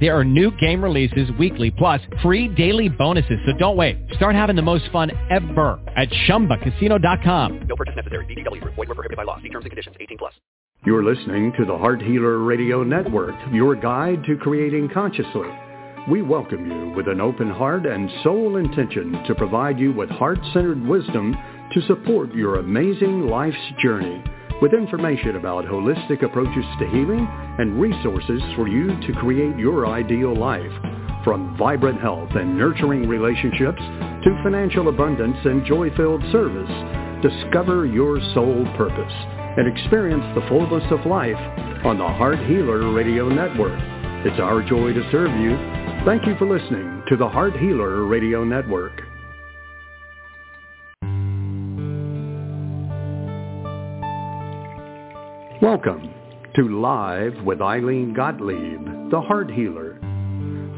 There are new game releases weekly, plus free daily bonuses. So don't wait. Start having the most fun ever at ChumbaCasino.com. No purchase necessary. VGW. Void were prohibited by law. See terms and conditions. 18 plus. You're listening to the Heart Healer Radio Network, your guide to creating consciously we welcome you with an open heart and soul intention to provide you with heart-centered wisdom to support your amazing life's journey with information about holistic approaches to healing and resources for you to create your ideal life. From vibrant health and nurturing relationships to financial abundance and joy-filled service, discover your soul purpose and experience the fullness of life on the Heart Healer Radio Network. It's our joy to serve you Thank you for listening to the Heart Healer Radio Network. Welcome to Live with Ilene Gottlieb, the Heart Healer.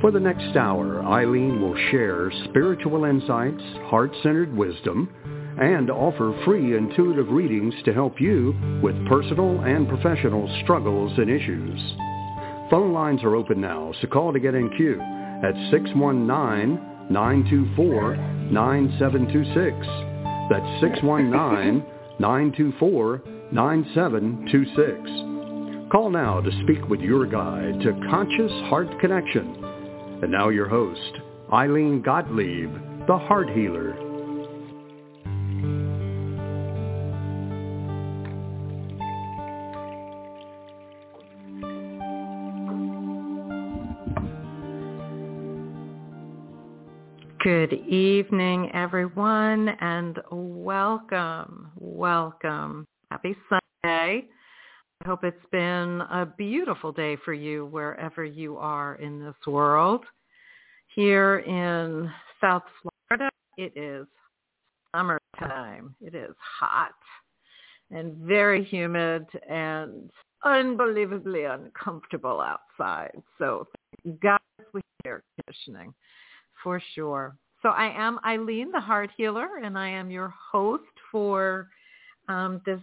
For the next hour, Ilene will share spiritual insights, heart-centered wisdom, and offer free intuitive readings to help you with personal and professional struggles and issues. Phone lines are open now, so call to get in queue at 619-924-9726. That's 619-924-9726. Call now to speak with your guide to Conscious Heart Connection. And now your host, Ilene Gottlieb, the Heart Healer. Good evening, everyone, and welcome, welcome. Happy Sunday. I hope it's been a beautiful day for you wherever you are in this world. Here in South Florida, it is summertime. It is hot and very humid and unbelievably uncomfortable outside. So God for air conditioning for sure. So I am Ilene, the Heart Healer, and I am your host for um, this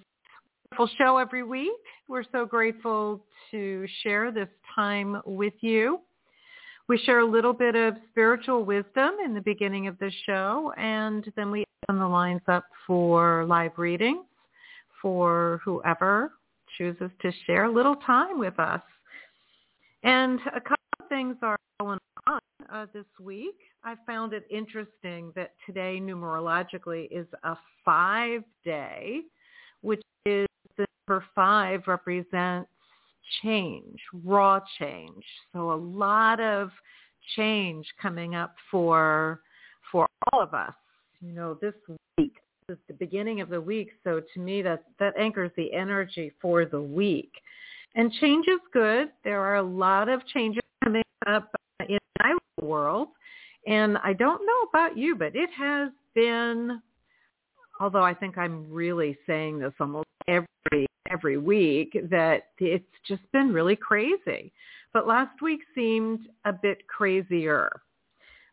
show every week. We're so grateful to share this time with you. We share a little bit of spiritual wisdom in the beginning of the show, and then we open the lines up for live readings for whoever chooses to share a little time with us. And a couple of things are going on uh, this week. I found it interesting that today numerologically is a five day, which is number five represents change, raw change. So a lot of change coming up for for all of us. You know, this week is the beginning of the week, so to me that that anchors the energy for the week. And change is good. There are a lot of changes coming up in my world. And I don't know about you, but it has been, although I think I'm really saying this almost every every week, that it's just been really crazy. But last week seemed a bit crazier,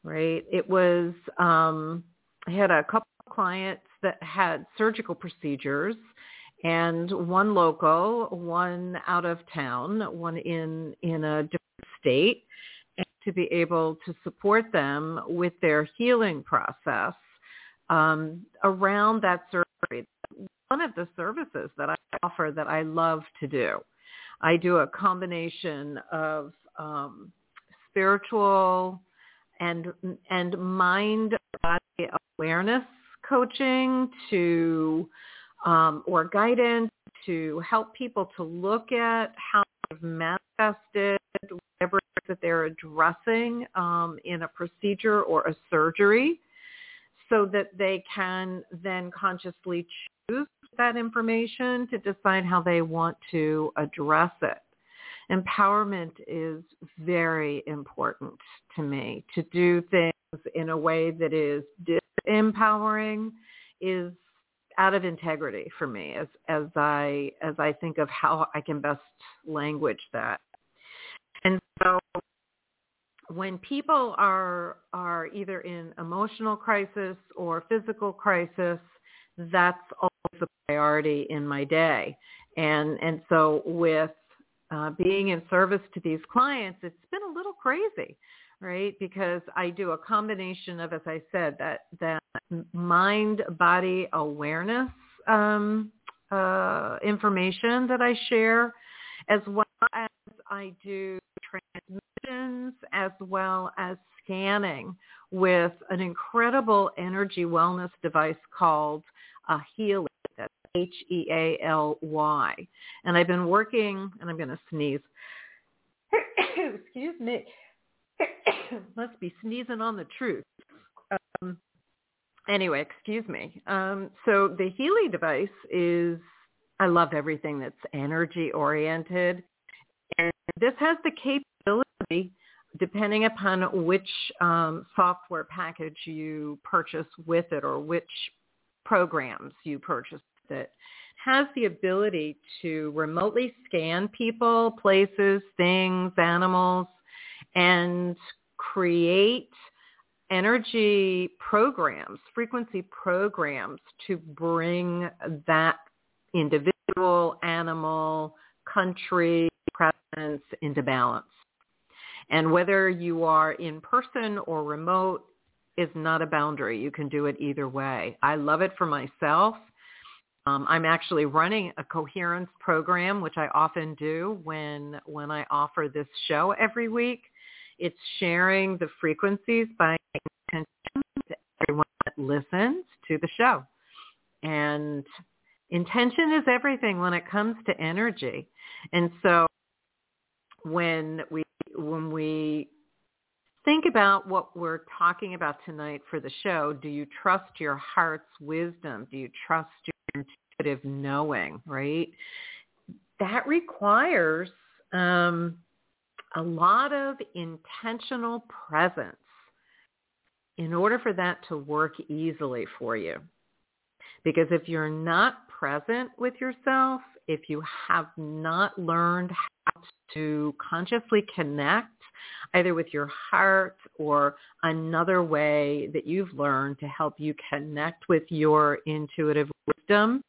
right? It was, um, I had a couple of clients that had surgical procedures and one local, one out of town, one in, in a different state to be able to support them with their healing process um, around that surgery. One of the services that I offer that I love to do. I do a combination of um, spiritual and and mind body awareness coaching to um, or guidance to help people to look at how they've manifested whatever that they're addressing um, in a procedure or a surgery so that they can then consciously choose that information to decide how they want to address it. Empowerment is very important to me. To do things in a way that is disempowering is out of integrity for me as as I as I think of how I can best language that. And so when people are are either in emotional crisis or physical crisis, that's always a priority in my day. And and so with uh, being in service to these clients, it's been a little crazy, right? Because I do a combination of, as I said, that that mind body awareness um, uh, information that I share, as well as I do transmissions, as well as scanning with an incredible energy wellness device called a Healy. That's H-E-A-L-Y. And I've been working, and I'm going to sneeze. Excuse me. Must be sneezing on the truth. Um, anyway, excuse me. Um, so the Healy device is, I love everything that's energy oriented. And this has the depending upon which um, software package you purchase with it or which programs you purchase with it, has the ability to remotely scan people, places, things, animals, and create energy programs, frequency programs to bring that individual, animal, country, presence into balance. And whether you are in person or remote is not a boundary. You can do it either way. I love it for myself. Um, I'm actually running a coherence program, which I often do when when I offer this show every week. It's sharing the frequencies by intention to everyone that listens to the show. And intention is everything when it comes to energy. And so when we when we think about what we're talking about tonight for the show, do you trust your heart's wisdom? Do you trust your intuitive knowing, right? That requires um, a lot of intentional presence in order for that to work easily for you. Because if you're not present with yourself, if you have not learned how to consciously connect either with your heart or another way that you've learned to help you connect with your intuitive wisdom,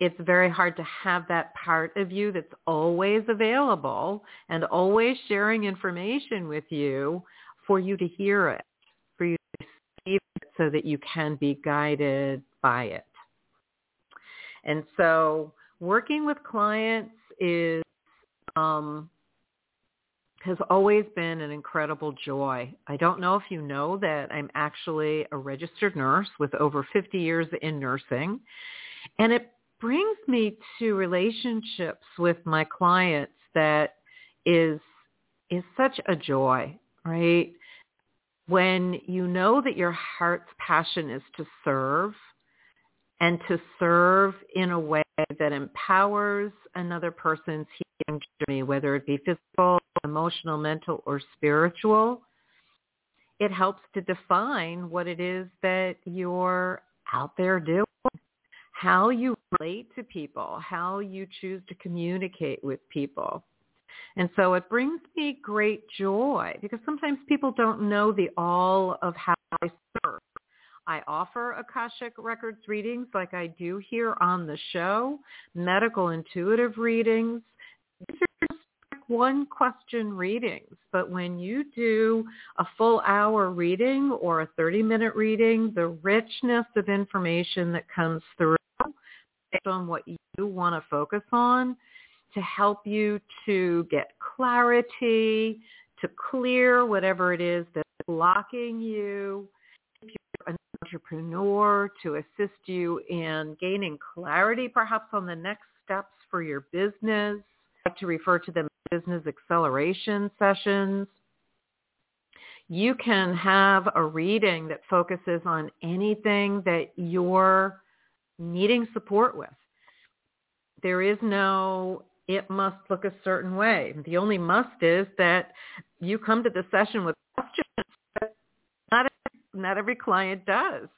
it's very hard to have that part of you that's always available and always sharing information with you for you to hear it, for you to receive it so that you can be guided by it. And so working with clients is um, has always been an incredible joy. I don't know if you know that I'm actually a registered nurse with over 50 years in nursing. And it brings me to relationships with my clients that is is such a joy, right? When you know that your heart's passion is to serve and to serve in a way that empowers another person's healing journey, whether it be physical, emotional, mental, or spiritual, it helps to define what it is that you're out there doing how you relate to people, how you choose to communicate with people. And so it brings me great joy because sometimes people don't know the all of how I. offer Akashic Records readings like I do here on the show, medical intuitive readings. These are just one question readings, but when you do a full hour reading or a 30 minute reading, the richness of information that comes through based on what you want to focus on to help you to get clarity, to clear whatever it is that's blocking you. Entrepreneur, to assist you in gaining clarity perhaps on the next steps for your business. To refer to them business acceleration sessions. You can have a reading that focuses on anything that you're needing support with. There is no, it must look a certain way. The only must is that you come to the session with not, every client does.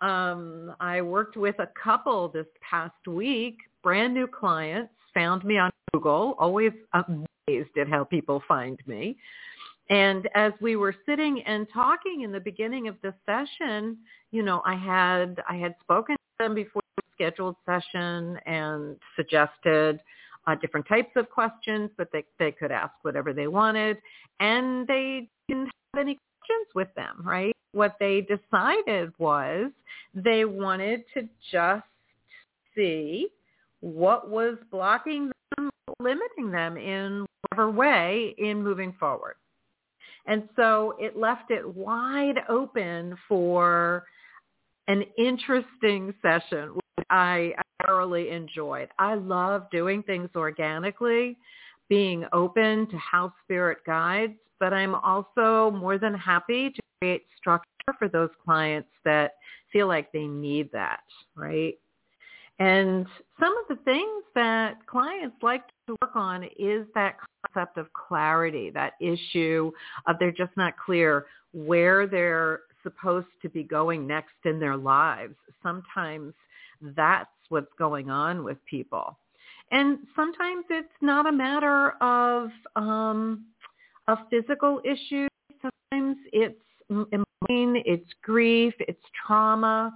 Um, I worked with a couple this past week, brand new clients, found me on Google, always amazed at how people find me. And as we were sitting and talking in the beginning of the session, you know, I had I had spoken to them before the scheduled session and suggested uh, different types of questions, but they they could ask whatever they wanted, and they didn't have any questions with them, right? What they decided was they wanted to just see what was blocking them, limiting them in whatever way in moving forward. And so it left it wide open for an interesting session, which I thoroughly enjoyed. I love doing things organically, being open to how spirit guides, but I'm also more than happy to create structure for those clients that feel like they need that, right? And some of the things that clients like to work on is that concept of clarity, that issue of they're just not clear where they're supposed to be going next in their lives. Sometimes that's what's going on with people. And sometimes it's not a matter of um, a physical issue. Sometimes it's emotion, it's grief, it's trauma.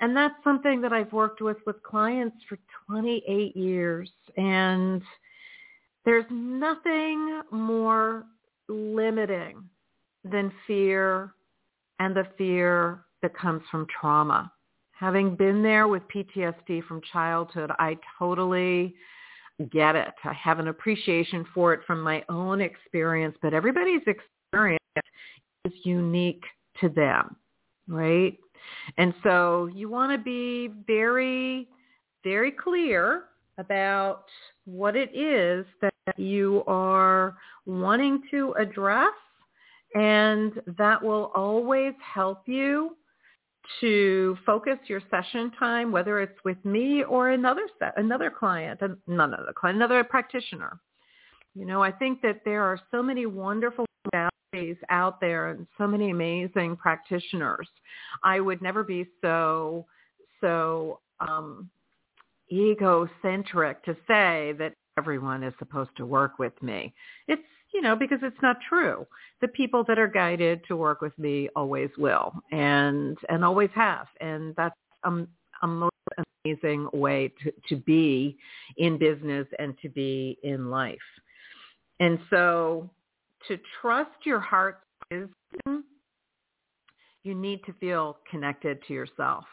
And that's something that I've worked with with clients for 28 years. And there's nothing more limiting than fear and the fear that comes from trauma. Having been there with PTSD from childhood, I totally get it. I have an appreciation for it from my own experience, but everybody's experience is unique to them, right? And so you want to be very, very clear about what it is that you are wanting to address and that will always help you to focus your session time, whether it's with me or another set, another client, another client, another practitioner. You know, I think that there are so many wonderful modalities out there and so many amazing practitioners. I would never be so so um, egocentric to say that everyone is supposed to work with me. It's you know, because it's not true. The people that are guided to work with me always will and and always have. And that's a, a most amazing way to, to be in business and to be in life. And so to trust your heart's wisdom, you need to feel connected to yourself.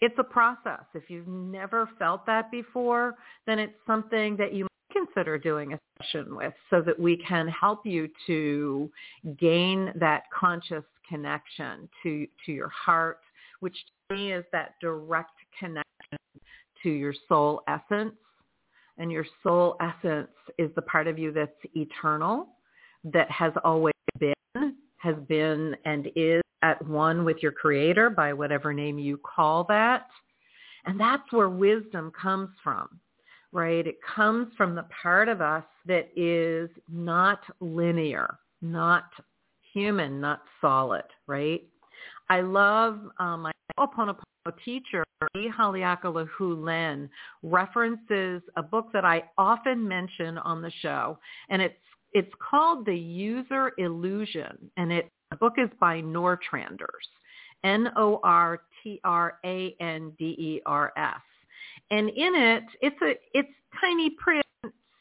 It's a process. If you've never felt that before, then it's something that you consider doing a session with so that we can help you to gain that conscious connection to, to your heart, which to me is that direct connection to your soul essence. And your soul essence is the part of you that's eternal, that has always been, has been and is at one with your creator by whatever name you call that. And that's where wisdom comes from right? It comes from the part of us that is not linear, not human, not solid, right? I love um, my Ho'oponopono teacher, E. Haleakala Len, references a book that I often mention on the show, and it's it's called The User Illusion, and it the book is by Nortranders, N-O-R-T-R-A-N-D-E-R-S. And in it, it's a it's tiny print,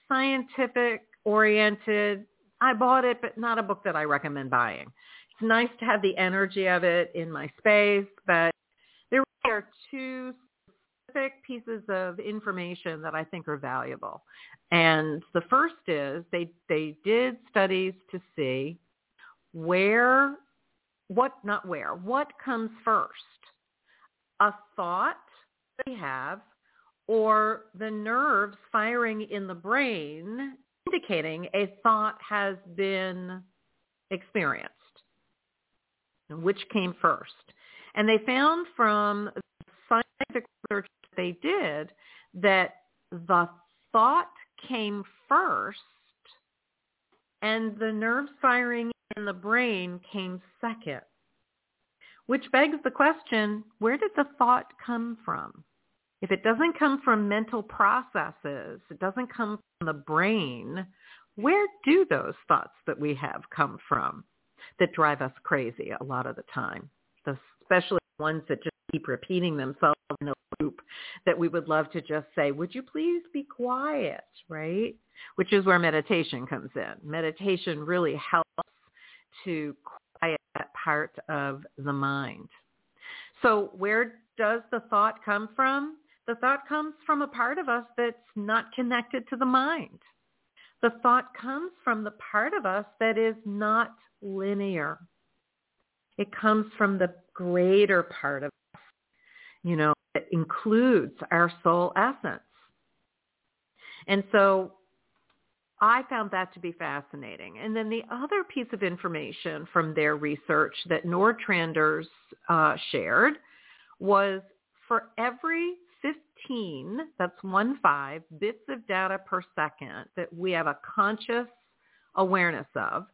scientific oriented. I bought it, but not a book that I recommend buying. It's nice to have the energy of it in my space, but there are two specific pieces of information that I think are valuable. And the first is they they did studies to see where what not where what comes first a thought they have or the nerves firing in the brain indicating a thought has been experienced. Which came first? And they found from scientific research that they did that the thought came first and the nerves firing in the brain came second which begs the question, where did the thought come from? If it doesn't come from mental processes, it doesn't come from the brain, where do those thoughts that we have come from that drive us crazy a lot of the time, especially ones that just keep repeating themselves in a loop that we would love to just say, would you please be quiet, right? Which is where meditation comes in. Meditation really helps to quiet that part of the mind. So where does the thought come from? The thought comes from a part of us that's not connected to the mind. The thought comes from the part of us that is not linear. It comes from the greater part of us, you know, that includes our soul essence. And so I found that to be fascinating. And then the other piece of information from their research that Nortranders uh, shared was for every 15, that's one five, bits of data per second that we have a conscious awareness of,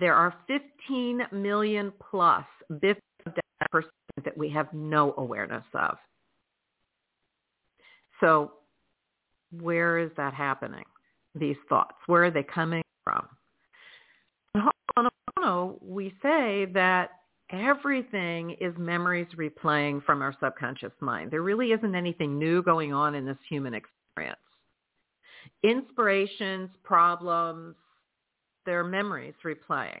there are 15 million plus bits of data per second that we have no awareness of. So where is that happening? These thoughts, where are they coming from? We say that everything is memories replaying from our subconscious mind. There really isn't anything new going on in this human experience. Inspirations, problems, they're memories replaying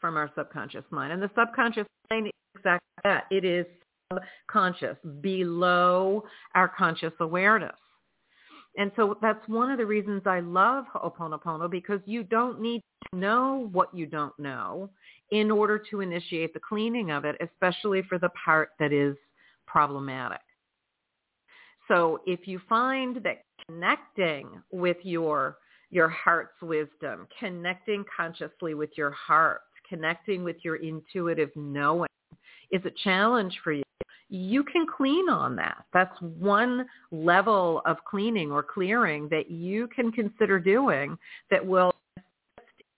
from our subconscious mind. And the subconscious mind is exactly that. It is subconscious, below our conscious awareness. And so that's one of the reasons I love Ho'oponopono because you don't need to know what you don't know in order to initiate the cleaning of it, especially for the part that is problematic. So if you find that connecting with your your heart's wisdom, connecting consciously with your heart, connecting with your intuitive knowing is a challenge for you, you can clean on that. That's one level of cleaning or clearing that you can consider doing that will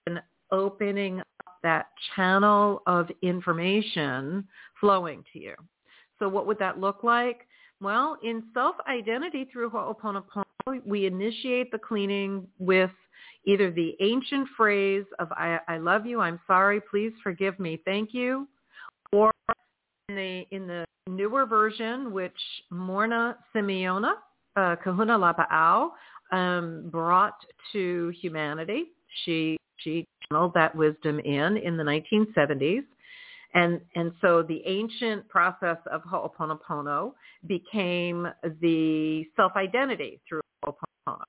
in opening that channel of information flowing to you. So what would that look like? Well, in self-identity through Ho'oponopono, we initiate the cleaning with either the ancient phrase of I, I love you, I'm sorry, please forgive me, thank you, or in the, in the newer version, which Morrnah Simeona, uh, Kahuna Lapa'au, um, brought to humanity. She she channeled that wisdom in in the 1970s. And, and so the ancient process of Ho'oponopono became the self-identity through Ho'oponopono.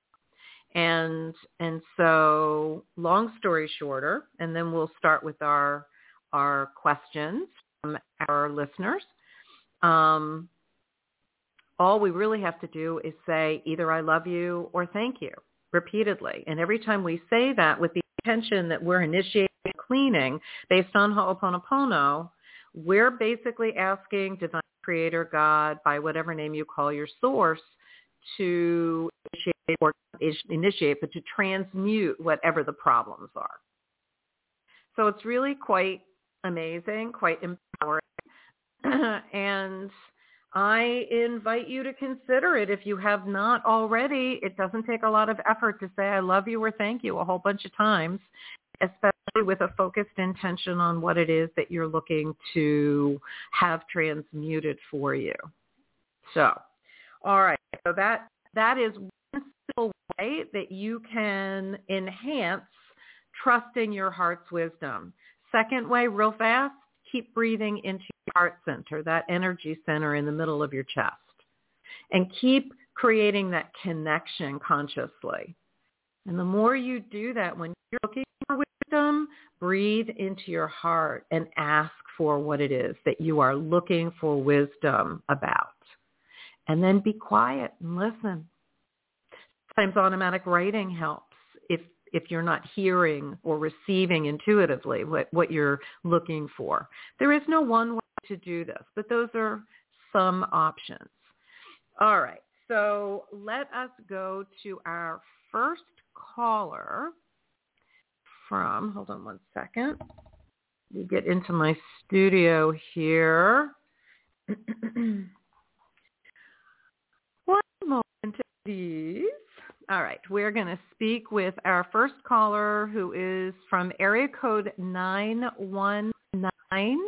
And, and so long story shorter, and then we'll start with our, our questions from our listeners. Um, all we really have to do is say either I love you or thank you repeatedly. And every time we say that with the intention that we're initiating cleaning based on Ho'oponopono, we're basically asking divine creator God by whatever name you call your source to initiate or initiate, but to transmute whatever the problems are. So it's really quite amazing, quite empowering. and I invite you to consider it if you have not already. It doesn't take a lot of effort to say I love you or thank you a whole bunch of times, especially with a focused intention on what it is that you're looking to have transmuted for you. So, all right. So that that is one simple way that you can enhance trusting your heart's wisdom. Second way, real fast, keep breathing into your heart center, that energy center in the middle of your chest. And keep creating that connection consciously. And the more you do that, when you're looking for wisdom, breathe into your heart and ask for what it is that you are looking for wisdom about. And then be quiet and listen. Sometimes automatic writing helps if if you're not hearing or receiving intuitively what, what you're looking for. There is no one way to do this, but those are some options. All right, so let us go to our first caller from, hold on one second. get into my studio here. One moment, please. All right, we're going to speak with our first caller who is from area code 919.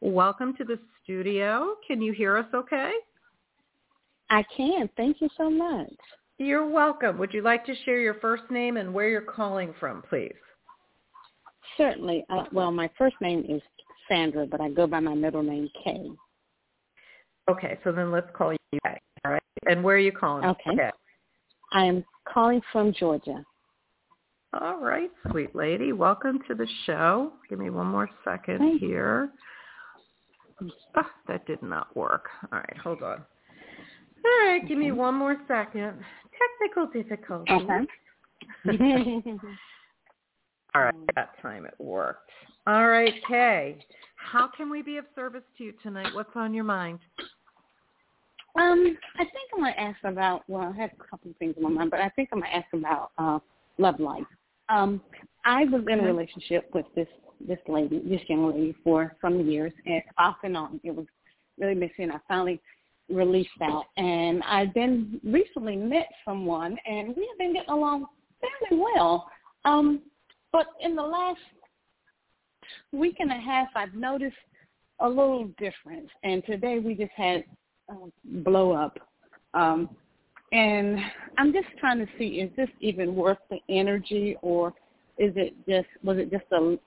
Welcome to the studio. Can you hear us okay? I can. Thank you so much. You're welcome. Would you like to share your first name and where you're calling from, please? Certainly. Uh, well, my first name is Sandra, but I go by my middle name, Kay. Okay, so then let's call you Kay. All right. And where are you calling? Okay. okay. I am calling from Georgia. All right, sweet lady. Welcome to the show. Give me one more second Thank here. Oh, that did not work. All right, hold on. All right, give me one more second. Technical difficulty. Okay. Uh-huh. All right, that time it worked. All right, Kay. How can we be of service to you tonight? What's on your mind? Um, I think I'm to ask about. Well, I have a couple of things in my mind, but I think I'm going to ask about uh, love life. Um, I was in a relationship with this this lady, this young lady, for some years, and off and on. It was really messy, and I finally released that. And I then recently met someone, and we have been getting along fairly well. Um, but in the last week and a half, I've noticed a little difference. And today we just had blow up. Um, and I'm just trying to see is this even worth the energy, or is it just was it just a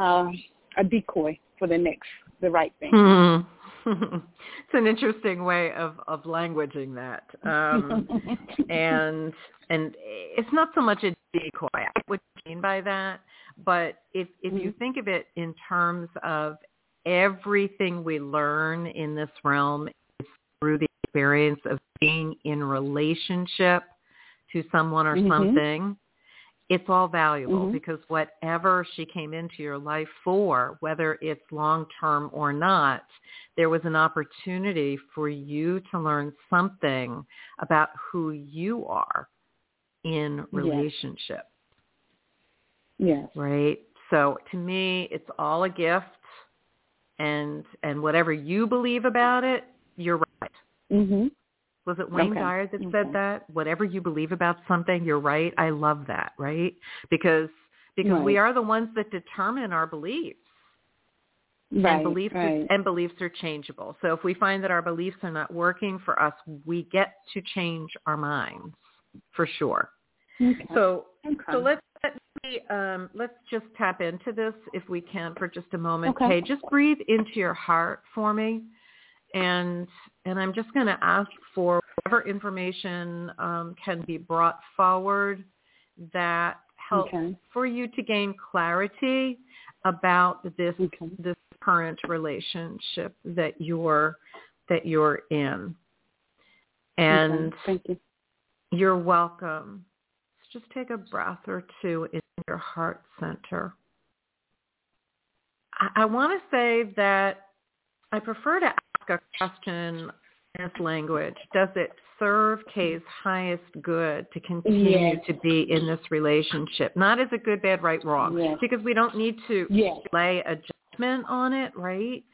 uh, a decoy for the next the right thing? Mm-hmm. it's an interesting way of of languaging that, um, and and it's not so much a decoy. What I mean by that, but if if you mm-hmm. think of it in terms of everything we learn in this realm through the experience of being in relationship to someone or mm-hmm. something, it's all valuable mm-hmm. because whatever she came into your life for, whether it's long term or not, there was an opportunity for you to learn something about who you are in relationship. Yes. yes. Right? So to me, it's all a gift and and whatever you believe about it, you're right. Mm-hmm. Was it Wayne okay. Dyer that okay. said that? Whatever you believe about something, you're right. I love that, right? Because because right. we are the ones that determine our beliefs. Right, and beliefs right. and beliefs are changeable. So if we find that our beliefs are not working for us, we get to change our minds for sure. Okay. So okay. so let's let me, um, let's just tap into this if we can for just a moment. Okay. okay just breathe into your heart for me and and I'm just going to ask for whatever information um, can be brought forward that helps okay. for you to gain clarity about this okay. this current relationship that you're that you're in. And thank you. You're welcome. Just take a breath or two in your heart center. I, I want to say that I prefer to a question in this language. Does it serve Kay's highest good to continue yes. to be in this relationship? Not as a good, bad, right, wrong, yes. because we don't need to yes. lay a judgment on it, right?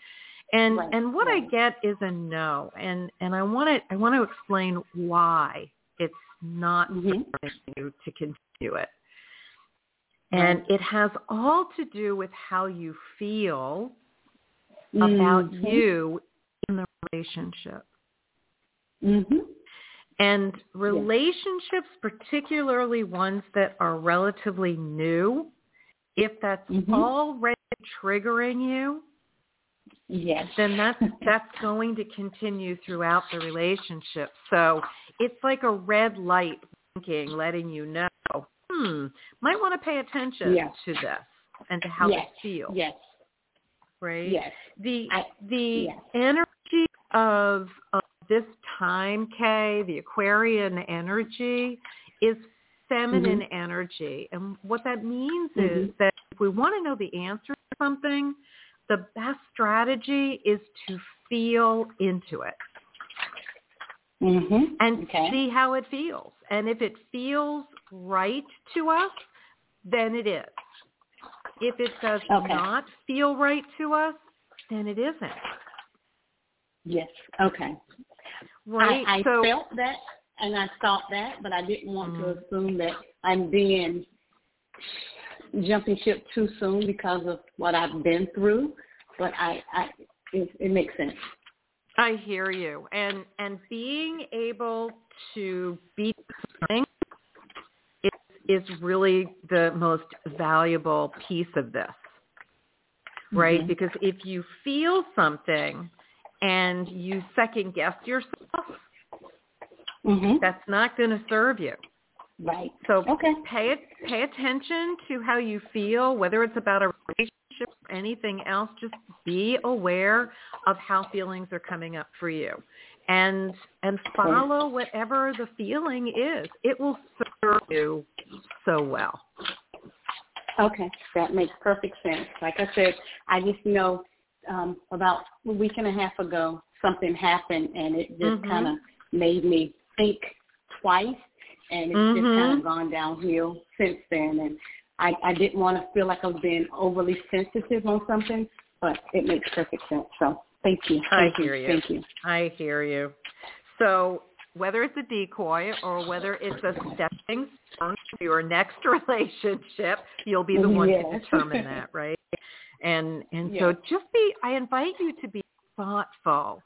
And right. and what right. I get is a no, and and I want to I want to explain why it's not mm-hmm. you to continue it. And it has all to do with how you feel about mm-hmm. you in the relationship. Mm-hmm. And relationships, yes. particularly ones that are relatively new, if that's mm-hmm. already triggering you, yes, then that's that's going to continue throughout the relationship. So it's like a red light blinking, letting you know, hmm, might want to pay attention yes. to this and to how yes. it feels. Yes. Right. Yes. The I, the yes. energy of, of this time, Kay, the Aquarian energy, is feminine mm-hmm. energy. And what that means mm-hmm. is that if we want to know the answer to something, the best strategy is to feel into it. Mm-hmm. And okay. see how it feels. And if it feels right to us, then it is. If it does Okay. not feel right to us, then it isn't. Yes. Okay. Right? I, I so felt that and I thought that, but I didn't want to Mhm. assume that I'm being jumping ship too soon because of what I've been through. But I, I it, it makes sense. I hear you. And and being able to be is, is really the most valuable piece of this. Right? Mhm. Because if you feel something and you second guess yourself, Mhm. that's not going to serve you. Right. So Okay. pay it, pay attention to how you feel, whether it's about a relationship or anything else. Just be aware of how feelings are coming up for you, and and follow whatever the feeling is. It will serve you so well. Okay, that makes perfect sense. Like I said, I just know um, about a week and a half ago something happened, and it just Mhm. kind of made me think twice, and it's just Mhm. kind of gone downhill since then. And I, I didn't want to feel like I was being overly sensitive on something, but it makes perfect sense. So thank you. I hear you. Thank you. I hear you. So whether it's a decoy or whether it's a stepping stone to your next relationship, you'll be the one to determine that, right? And and so just be I invite you to be thoughtful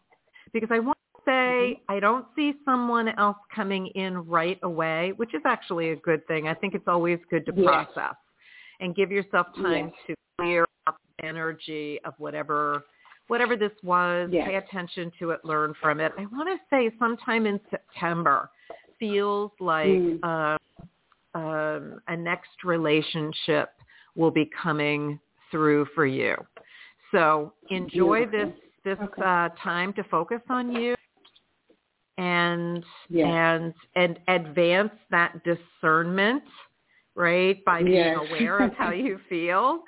because I want to say I don't see someone else coming in right away, which is actually a good thing. I think it's always good to Yes. process and give yourself time Yes. to clear up energy of whatever whatever this was, Yes. pay attention to it, learn from it. I want to say sometime in September feels like Mm. uh, um, a next relationship will be coming through for you. So enjoy Beautiful. this this Okay. uh, time to focus on you and Yes. and and advance that discernment, right? By being Yes. aware of how you feel.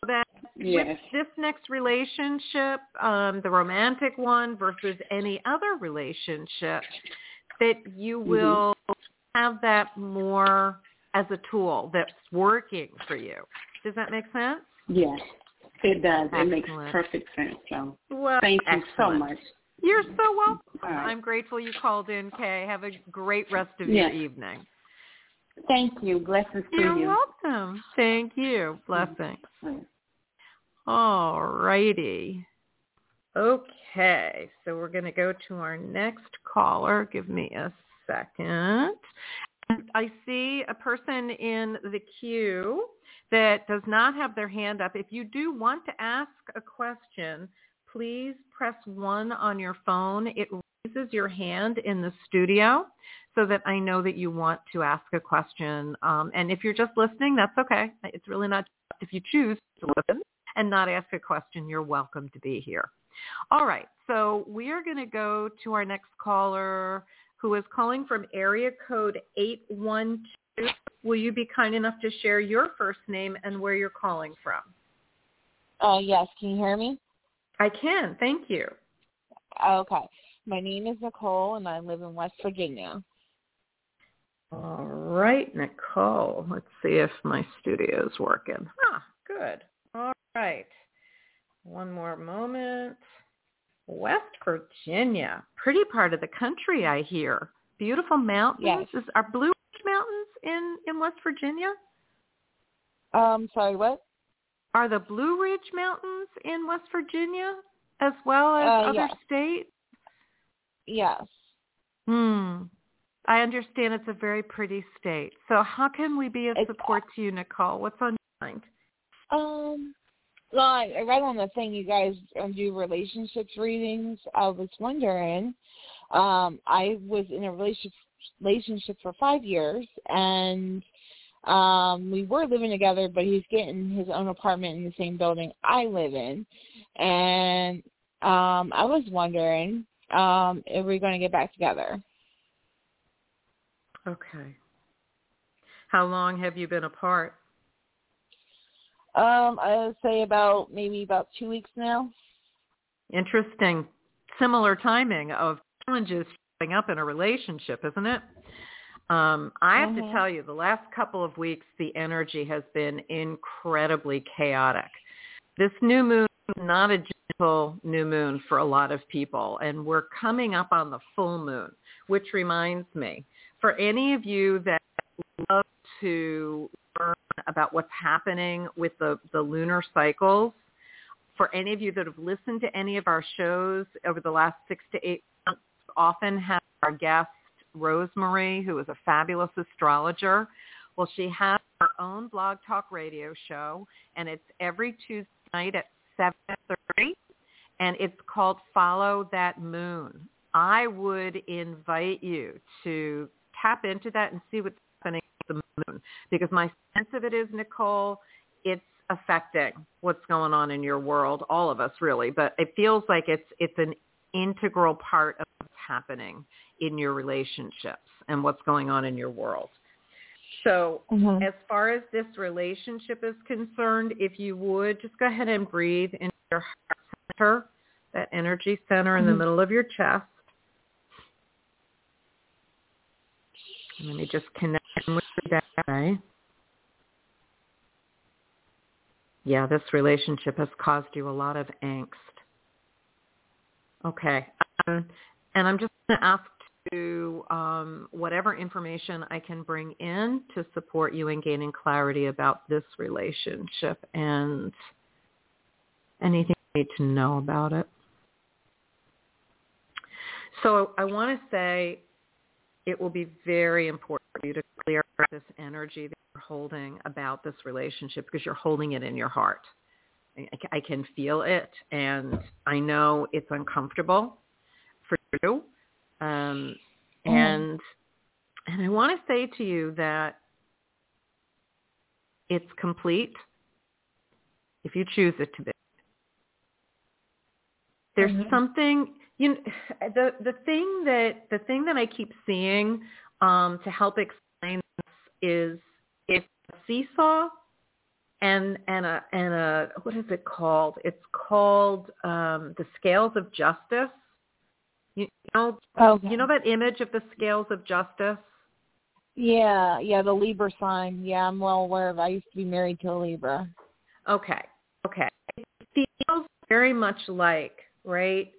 So that Yes. with this next relationship, um, the romantic one versus any other relationship, that you Mm-hmm. will have that more as a tool that's working for you. Does that make sense? Yes. It does. It makes perfect sense. So Well, thank you so much. You're so welcome. Right. I'm grateful you called in, Kay. Have a great rest of Yes. your evening. Thank you. Blessings to you. You're welcome. Thank you. Blessings. All righty. Okay, so we're going to go to our next caller. Give me a second. I see a person in the queue that does not have their hand up. If you do want to ask a question, please press one on your phone. It raises your hand in the studio so that I know that you want to ask a question. Um, and if you're just listening, that's okay. It's really not if you choose to listen and not ask a question, you're welcome to be here. All right, so we are going to go to our next caller who is calling from area code 812. Will you be kind enough to share your first name and where you're calling from? Uh, yes, can you hear me? I can, thank you. Okay. My name is Nicole, and I live in West Virginia. All right, Nicole. Let's see if my studio is working. Ah, good. All right. One more moment. West Virginia, pretty part of the country, I hear. Beautiful mountains. Yes. Is, are Blue Mountains in in West Virginia? Um, sorry, what? Are the Blue Ridge Mountains in West Virginia as well as Uh, other yes. states? Yes. Hmm. I understand it's a very pretty state. So how can we be of It's- support to you, Nicole? What's on your mind? Um, well, I, I read on the thing you guys um, do relationships readings. I was wondering, um, I was in a relationship relationship for five years, and um, we were living together, but he's getting his own apartment in the same building I live in, and um, I was wondering um, if we're going to get back together. Okay. How long have you been apart? Um, I would say about maybe about two weeks now. Interesting. Similar timing of challenges up in a relationship, isn't it? Um, I have Mhm. to tell you, the last couple of weeks, the energy has been incredibly chaotic. This new moon is not a gentle new moon for a lot of people, and we're coming up on the full moon, which reminds me, for any of you that love to learn about what's happening with the, the lunar cycles, for any of you that have listened to any of our shows over the last six to eight months, often have our guest Rosemary, who is a fabulous astrologer. Well, she has her own blog talk radio show, and it's every Tuesday night at 7.30, and it's called Follow That Moon. I would invite you to tap into that and see what's happening with the moon, because my sense of it is, Nicole, it's affecting what's going on in your world, all of us really, but it feels like it's it's an integral part of happening in your relationships and what's going on in your world. So Mhm. as far as this relationship is concerned, if you would just go ahead and breathe into your heart center, that energy center in the Mhm. middle of your chest. And let me just connect with that way. Yeah, this relationship has caused you a lot of angst. Okay. Um, and I'm just going to ask to um, whatever information I can bring in to support you in gaining clarity about this relationship and anything you need to know about it. So I want to say it will be very important for you to clear this energy that you're holding about this relationship because you're holding it in your heart. I, I can feel it, and I know it's uncomfortable for you. Um, and and I want to say to you that it's complete if you choose it to be. There's Mhm. something you know, the the thing that the thing that I keep seeing um, to help explain this is it's a seesaw and and a and a what is it called? It's called um, the scales of justice. You, know, Okay. you know that image of the scales of justice. Yeah, yeah, the Libra sign. Yeah, I'm well aware of. I used to be married to a Libra. Okay, okay. It feels very much like right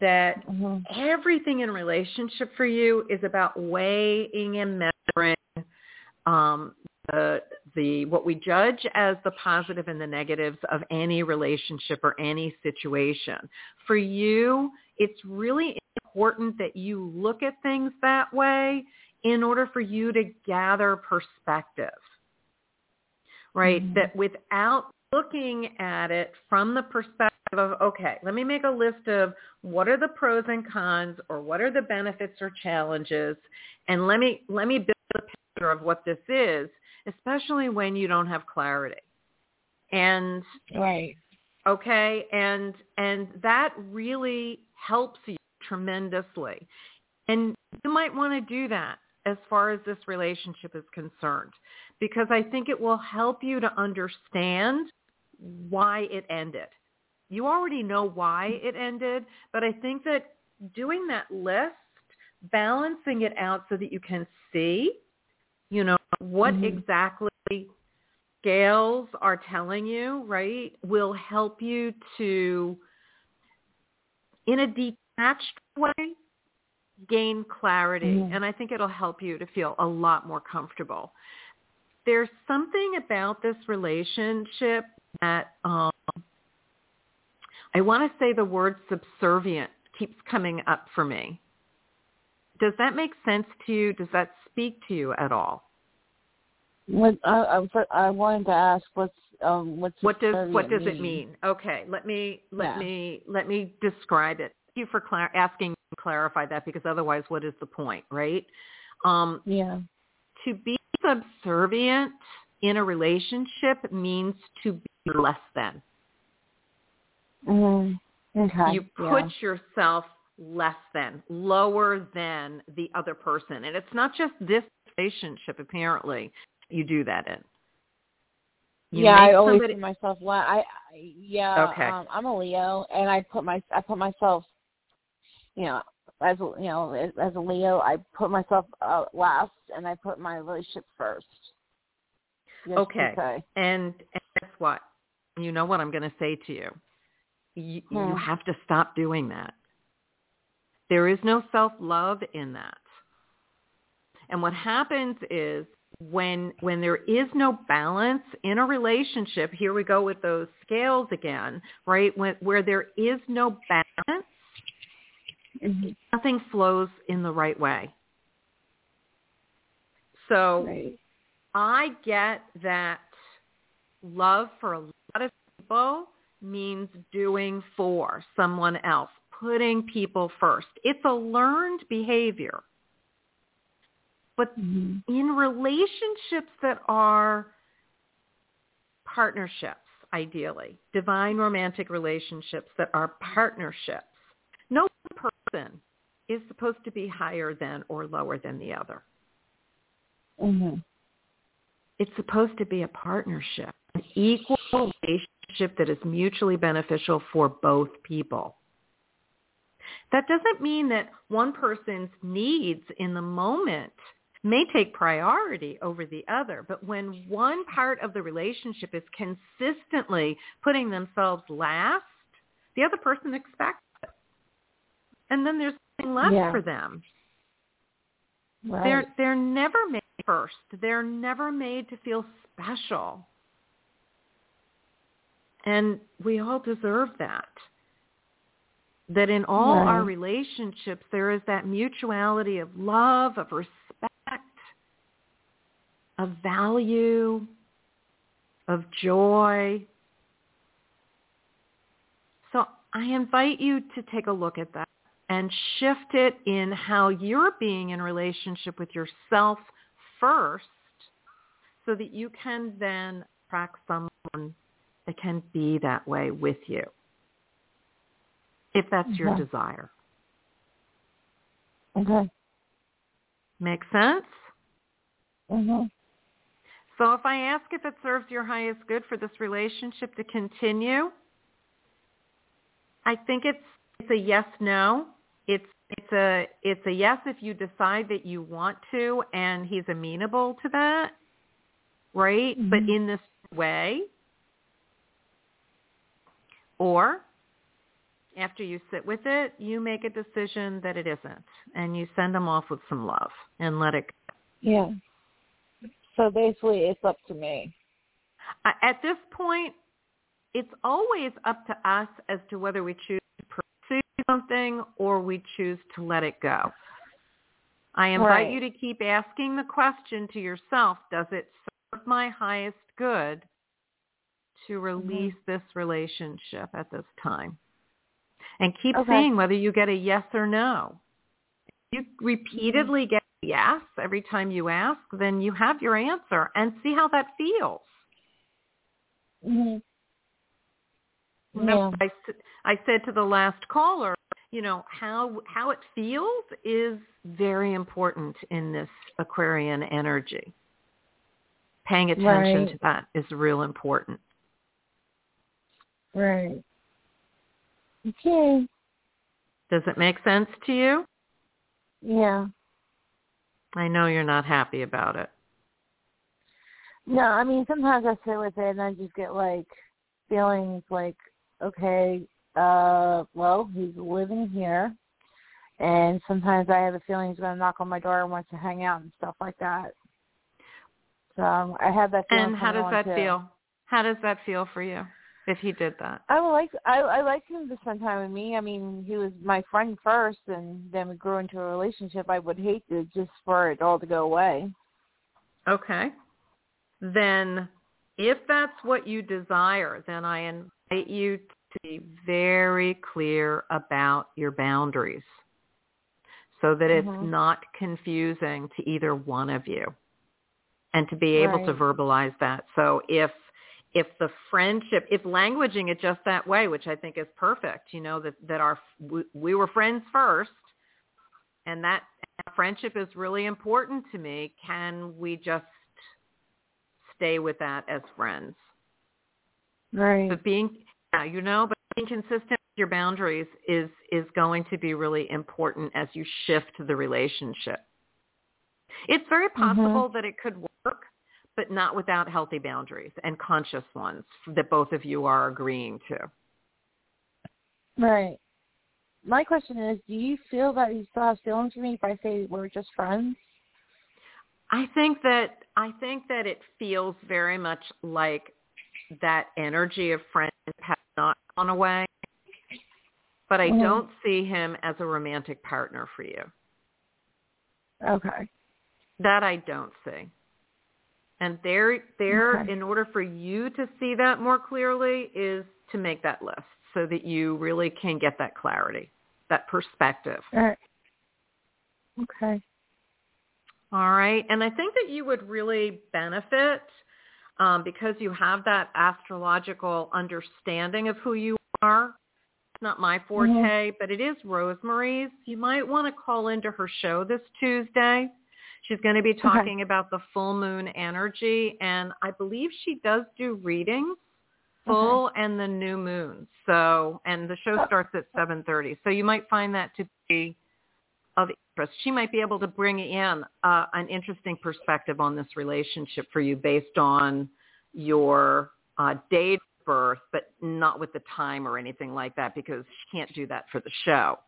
that hmm everything in relationship for you is about weighing and measuring um, the the what we judge as the positive and the negatives of any relationship or any situation. For you, it's really important that you look at things that way in order for you to gather perspective. Right? Mhm. That without looking at it from the perspective of, okay, let me make a list of what are the pros and cons or what are the benefits or challenges and let me let me build a picture of what this is, especially when you don't have clarity. And Right. okay and and that really helps you tremendously and you might want to do that as far as this relationship is concerned because i think it will help you to understand why it ended you already know why it ended but i think that doing that list balancing it out so that you can see you know what Mhm. exactly scales are telling you, right, will help you to, in a detached way, gain clarity. Mhm. And I think it'll help you to feel a lot more comfortable. There's something about this relationship that um, I want to say the word subservient keeps coming up for me. Does that make sense to you? Does that speak to you at all? What I, I, I wanted to ask what's um what's what does what does it mean? Okay, let me let Yeah. me let me describe it. Thank you for clar- asking to clarify that because otherwise, what is the point, right? Um, Yeah. to be subservient in a relationship means to be less than. Mm. Okay. you yeah. put yourself less than, lower than the other person, and it's not just this relationship. Apparently, you do that in. You yeah, I always somebody- put myself. La- I, I yeah. Okay. Um, I'm a Leo, and I put my I put myself. You know, as you know, as, as a Leo, I put myself uh, last, and I put my relationship first. Just Okay. because- And, and guess what? You know what I'm going to say to you. You, you Hmm. have to stop doing that. There is no self-love in that. And what happens is when when there is no balance in a relationship, here we go with those scales again, right? When, where there is no balance, Mhm. nothing flows in the right way. So Right. I get that love for a lot of people means doing for someone else, putting people first. It's a learned behavior. But Mhm. in relationships that are partnerships, ideally, divine romantic relationships that are partnerships, no one person is supposed to be higher than or lower than the other. Mhm. It's supposed to be a partnership, an equal relationship that is mutually beneficial for both people. That doesn't mean that one person's needs in the moment may take priority over the other, but when one part of the relationship is consistently putting themselves last, the other person expects it. And then there's nothing left Yeah. for them. Right. They're they're never made first. They're never made to feel special. And we all deserve that. That in all our relationships there is that mutuality of love, of respect, of value, of joy. So I invite you to take a look at that and shift it in how you're being in relationship with yourself first so that you can then attract someone that can be that way with you if that's your Okay. desire. Okay. Make sense? Mhm. So if I ask if it serves your highest good for this relationship to continue, I think it's it's a yes no. It's it's a it's a yes if you decide that you want to and he's amenable to that. Right? But Mhm. in this way. Or after you sit with it, you make a decision that it isn't and you send him off with some love and let it go. Yeah. So basically, it's up to me. At this point, it's always up to us as to whether we choose to pursue something or we choose to let it go. I invite Right. you to keep asking the question to yourself, does it serve my highest good to mm-hmm. release this relationship at this time? And keep Okay. seeing whether you get a yes or no. If you mm-hmm. repeatedly get yes every time you ask, then you have your answer and see how that feels. Mhm. Remember, I, I said to the last caller, you know, how how it feels is very important in this Aquarian energy. Paying attention Right. to that is real important. Right. Okay. Does it make sense to you? Yeah. I know you're not happy about it. No, I mean sometimes I sit with it and I just get like feelings like, okay, uh, well, he's living here, and sometimes I have a feeling he's gonna knock on my door and wants to hang out and stuff like that. So um, I have that feeling. And how does that too. feel? How does that feel for you if he did that? I would like I I like him to spend time with me. I mean, he was my friend first, and then we grew into a relationship. I would hate to just for it all to go away. Okay. Then if that's what you desire, then I invite you to be very clear about your boundaries so that it's Mhm. not confusing to either one of you and to be able to verbalize that. So if if the friendship, if languaging it just that way, which I think is perfect, you know, that, that our, we, we were friends first and that friendship is really important to me, can we just stay with that as friends? Right. But being, yeah, you know, but being consistent with your boundaries is is going to be really important as you shift the relationship. It's very mm-hmm. possible that it could work, but not without healthy boundaries and conscious ones that both of you are agreeing to. Right. My question is, do you feel that you still have feelings for me if I say we're just friends? I think that I think that it feels very much like that energy of friendship has not gone away. But I Mhm. don't see him as a romantic partner for you. Okay. That I don't see. And there there Okay. in order for you to see that more clearly is to make that list so that you really can get that clarity, that perspective. All right. Okay. All right. And I think that you would really benefit um, because you have that astrological understanding of who you are. It's not my forte, but it is Rosemary's. You might want to call into her show this Tuesday. She's going to be talking about the full moon energy, and I believe she does do readings, full and the new moon. So, and the show starts at 7:30. So you might find that to be of interest. She might be able to bring in uh, an interesting perspective on this relationship for you based on your uh, date of birth, but not with the time or anything like that because she can't do that for the show.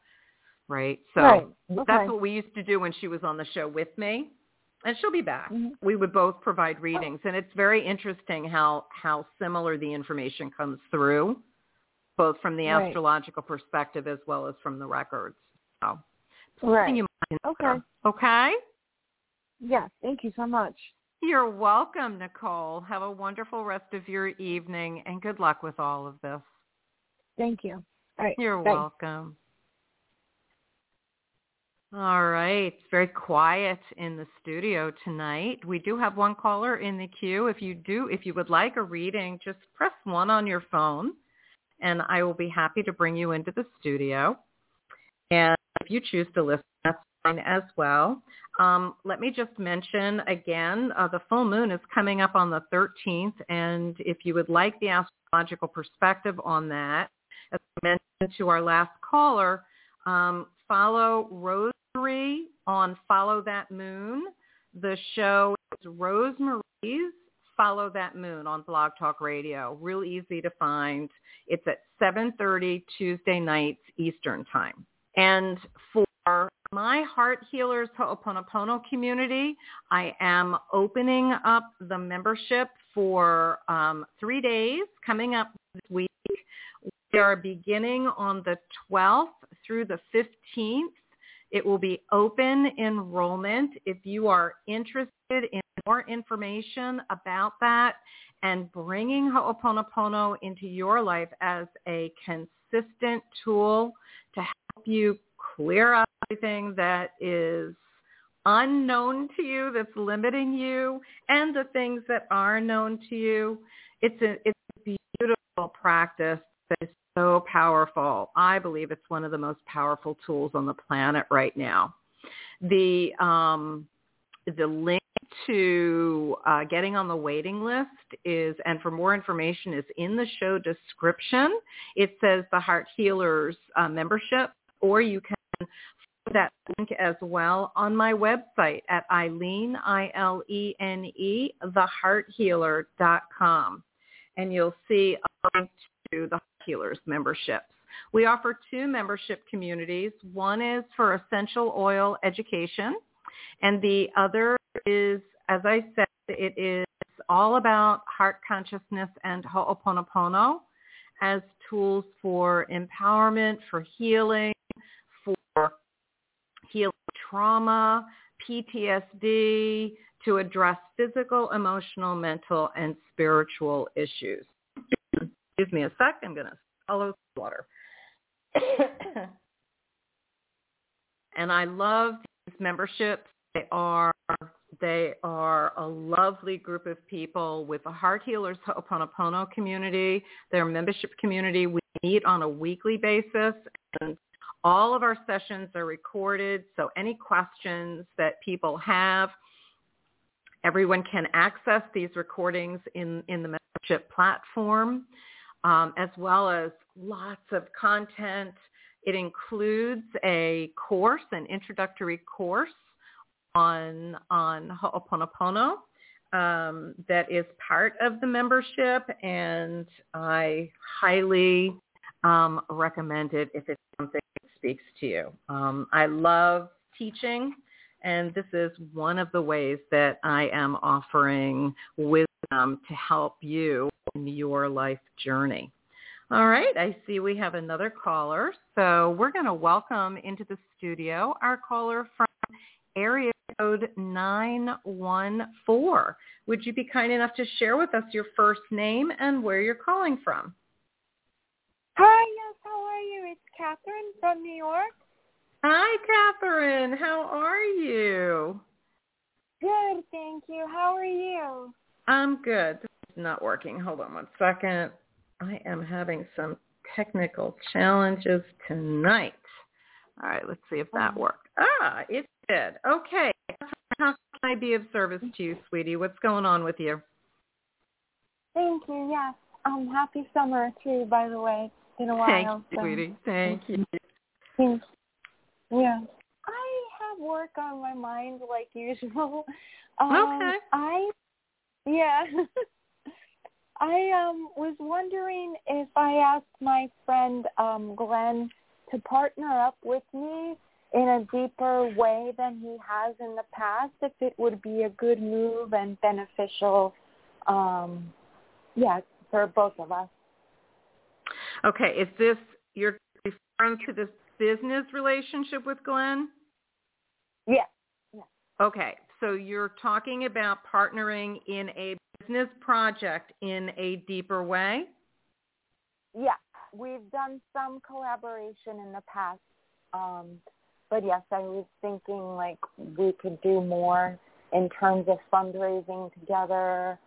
Right? So Right. Okay. that's what we used to do when she was on the show with me. And she'll be back. Mhm. We would both provide readings. And it's very interesting how, how similar the information comes through, both from the Right. astrological perspective as well as from the records. So Right. you consider. Okay. Okay? Yeah. Thank you so much. You're welcome, Nicole. Have a wonderful rest of your evening and good luck with all of this. Thank you. All right. You're welcome. All right. It's very quiet in the studio tonight. We do have one caller in the queue. If you do, if you would like a reading, just press one on your phone and I will be happy to bring you into the studio. And if you choose to listen, that's fine as well. Um, let me just mention again, uh, the full moon is coming up on the 13th. And if you would like the astrological perspective on that, as I mentioned to our last caller, um, follow Rosemary on Follow That Moon. The show is Rosemary's Follow That Moon on Blog Talk Radio. Real easy to find. It's at 7.30 Tuesday nights Eastern Time. And for my Heart Healers Ho'oponopono community, I am opening up the membership for um, three days coming up this week. We are beginning on the 12th through the 15th. It will be open enrollment. If you are interested in more information about that and bringing Ho'oponopono into your life as a consistent tool to help you clear up everything that is unknown to you, that's limiting you, and the things that are known to you, it's a, it's a beautiful practice that is so powerful. I believe it's one of the most powerful tools on the planet right now. The um, the link to uh, getting on the waiting list is, and for more information, is in the show description. It says the Heart Healers uh, membership, or you can that link as well on my website at Ilene, I-L-E-N-E, thehearthealer.com. And you'll see a link to the Healers memberships. We offer two membership communities. One is for essential oil education, and the other is, as I said, it is all about heart consciousness and Ho'oponopono as tools for empowerment, for healing, for healing trauma, PTSD, to address physical, emotional, mental, and spiritual issues. Excuse me a sec. I'm going to swallow water. and I love these memberships. They are they are a lovely group of people with the Heart Healers Ho'oponopono community, their membership community. We meet on a weekly basis and all of our sessions are recorded. So any questions that people have, everyone can access these recordings in, in the membership platform. Um, as well as lots of content. It includes a course, an introductory course on on Ho'oponopono um, that is part of the membership, and I highly um, recommend it if it's something that speaks to you. Um, I love teaching, and this is one of the ways that I am offering wisdom to help you in your life journey. All right, I see we have another caller. So we're going to welcome into the studio our caller from area code 914. Would you be kind enough to share with us your first name and where you're calling from? Hi, yes, how are you? It's Catherine from New York. Hi, Catherine. How are you? Good, thank you. How are you? I'm good. This is not working. Hold on one second. I am having some technical challenges tonight. All right, let's see if that Oh. worked. Ah, it did. Okay. How can I be of service to you, sweetie? What's going on with you? Thank you, yes. Um, happy summer too, by the way. It's been a while. Thank you, so- sweetie. Thank you. Thanks. Yeah. I have work on my mind like usual. Um, Okay. I, yeah. I um was wondering if I asked my friend um Glenn to partner up with me in a deeper way than he has in the past, if it would be a good move and beneficial, um, yeah, for both of us. Okay, is this you're referring to this business relationship with Glenn? Yeah. Okay, so you're talking about partnering in a business project in a deeper way? Yeah, we've done some collaboration in the past, um, but yes, I was thinking like we could do more in terms of fundraising together,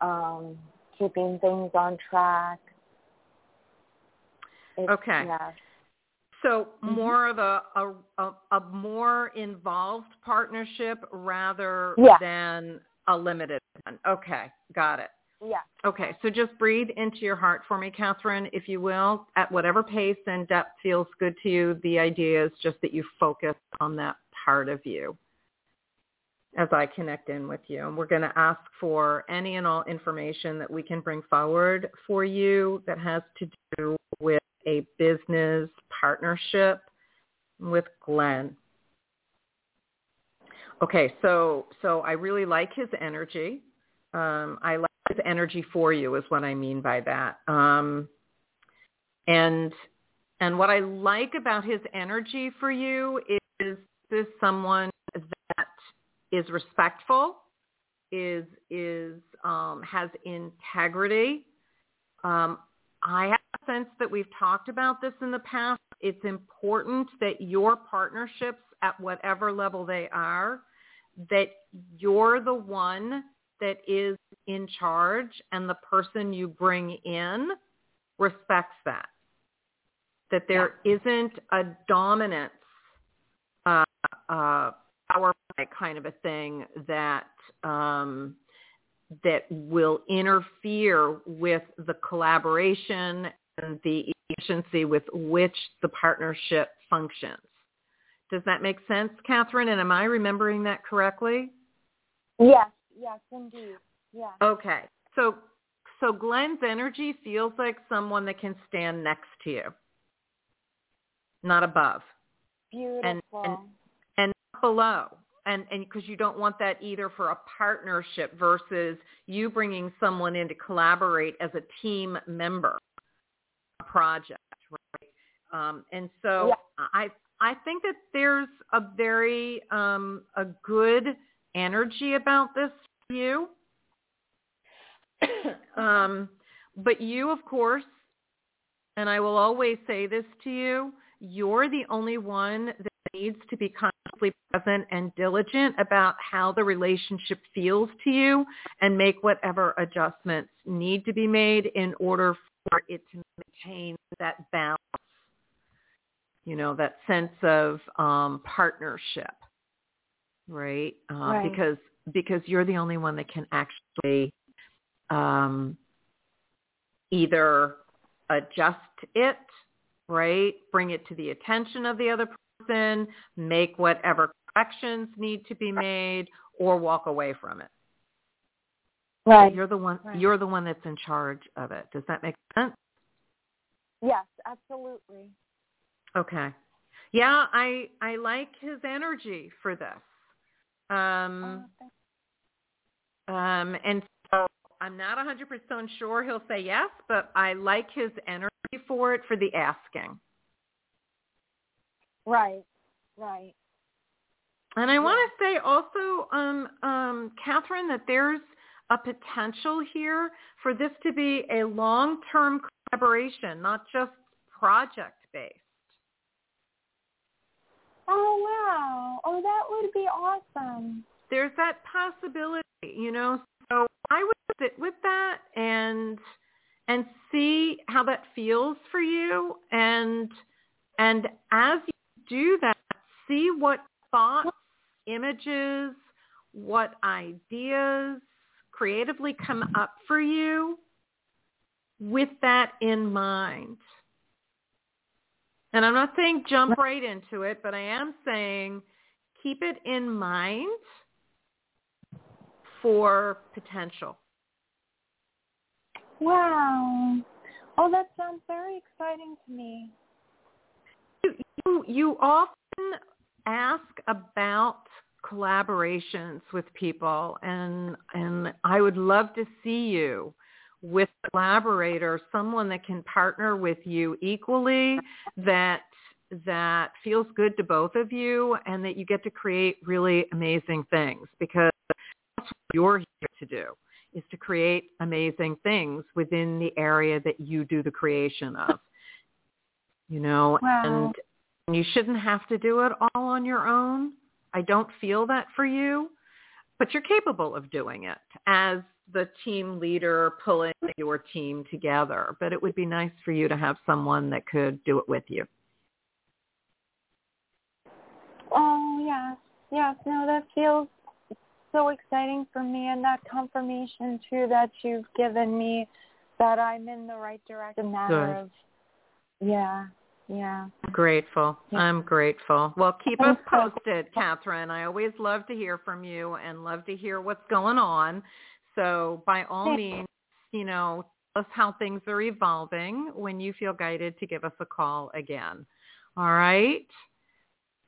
um, keeping things on track. It's- Okay. Yeah. So Mhm. more of a, a, a, a more involved partnership rather Yeah. than a limited one. Okay, got it. Yeah. Okay, so just breathe into your heart for me, Catherine, if you will, at whatever pace and depth feels good to you. The idea is just that you focus on that part of you as I connect in with you. And we're going to ask for any and all information that we can bring forward for you that has to do a business partnership with Glenn. Okay, so so I really like his energy. Um, I like his energy for you is what I mean by that. Um, and and what I like about his energy for you is this someone that is respectful, is is um, has integrity. Um, I have sense that we've talked about this in the past. It's important that your partnerships at whatever level they are, that you're the one that is in charge and the person you bring in respects that. That there not a dominance, uh, uh, power play kind of a thing that um, that will interfere with the collaboration and the efficiency with which the partnership functions. Does that make sense, Catherine? And am I remembering that correctly? Yes. Yes, indeed. Yeah. Okay. So so Glenn's energy feels like someone that can stand next to you, not above Beautiful. and- and not below. And and because you don't want that either for a partnership versus you bringing someone in to collaborate as a team member, project, right? Um, and so Yeah. I I think that there's a very um, a good energy about this for you. um, but you, of course, and I will always say this to you, you're the only one that needs to be consciously present and diligent about how the relationship feels to you and make whatever adjustments need to be made in order for it to maintain that balance, you know, that sense of um, partnership, right? Uh, Right. Because because you're the only one that can actually um, either adjust it, right? Bring it to the attention of the other person, make whatever corrections need to be made, or walk away from it. Right. You're the one. Right. You're the one that's in charge of it. Does that make sense? Yes, absolutely. Okay. Yeah, I I like his energy for this. Um, Oh, um, and so I'm not 100% sure he'll say yes, but I like his energy for it for the asking. right. Right. And I want to say also, um, um, Catherine, that there's a potential here for this to be a long-term collaboration, not just project-based. Oh wow. Oh, that would be awesome. There's that possibility, you know. So I would sit with that and and see how that feels for you, and and as you do that, see what thoughts, images, what ideas creatively come up for you with that in mind. And I'm not saying jump right into it, but I am saying keep it in mind for potential. Wow. Oh, that sounds very exciting to me. You, you, you often ask about collaborations with people and and I would love to see you with a collaborator, someone that can partner with you equally, that that feels good to both of you and that you get to create really amazing things because that's what you're here to do is to create amazing things within the area that you do the creation of. You know, Wow. and you shouldn't have to do it all on your own. I don't feel that for you, but you're capable of doing it as the team leader pulling your team together. But it would be nice for you to have someone that could do it with you. Oh, yes. Yes. No, that feels so exciting for me and that confirmation too that you've given me that I'm in the right direction matter of yeah. Yeah. Grateful. Yeah. I'm grateful. Well, keep us posted, Catherine. I always love to hear from you and love to hear what's going on. So by all Thank- means, you know, tell us how things are evolving when you feel guided to give us a call again. All right?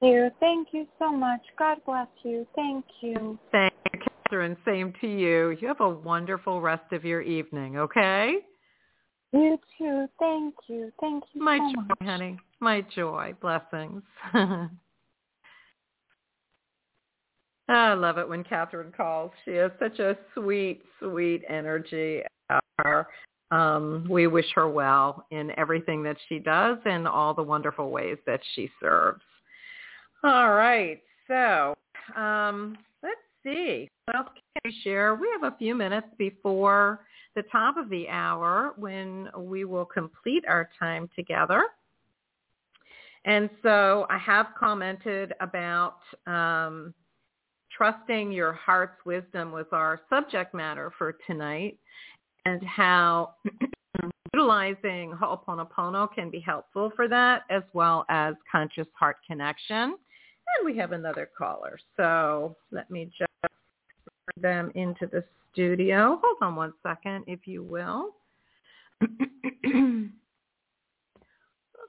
Thank you. Thank you so much. God bless you. Thank you. Thank you, Catherine. Same to you. You have a wonderful rest of your evening, okay? You too. Thank you. Thank you My so joy, much. honey. My joy. Blessings. I love it when Catherine calls. She has such a sweet, sweet energy her. Um, we wish her well in everything that she does and all the wonderful ways that she serves. All right. So um, let's see. What else can we share? We have a few minutes before the top of the hour when we will complete our time together. And so I have commented about um, trusting your heart's wisdom was our subject matter for tonight and how utilizing Ho'oponopono can be helpful for that as well as conscious heart connection. And we have another caller. So let me just them into the studio. Hold on one second, if you will.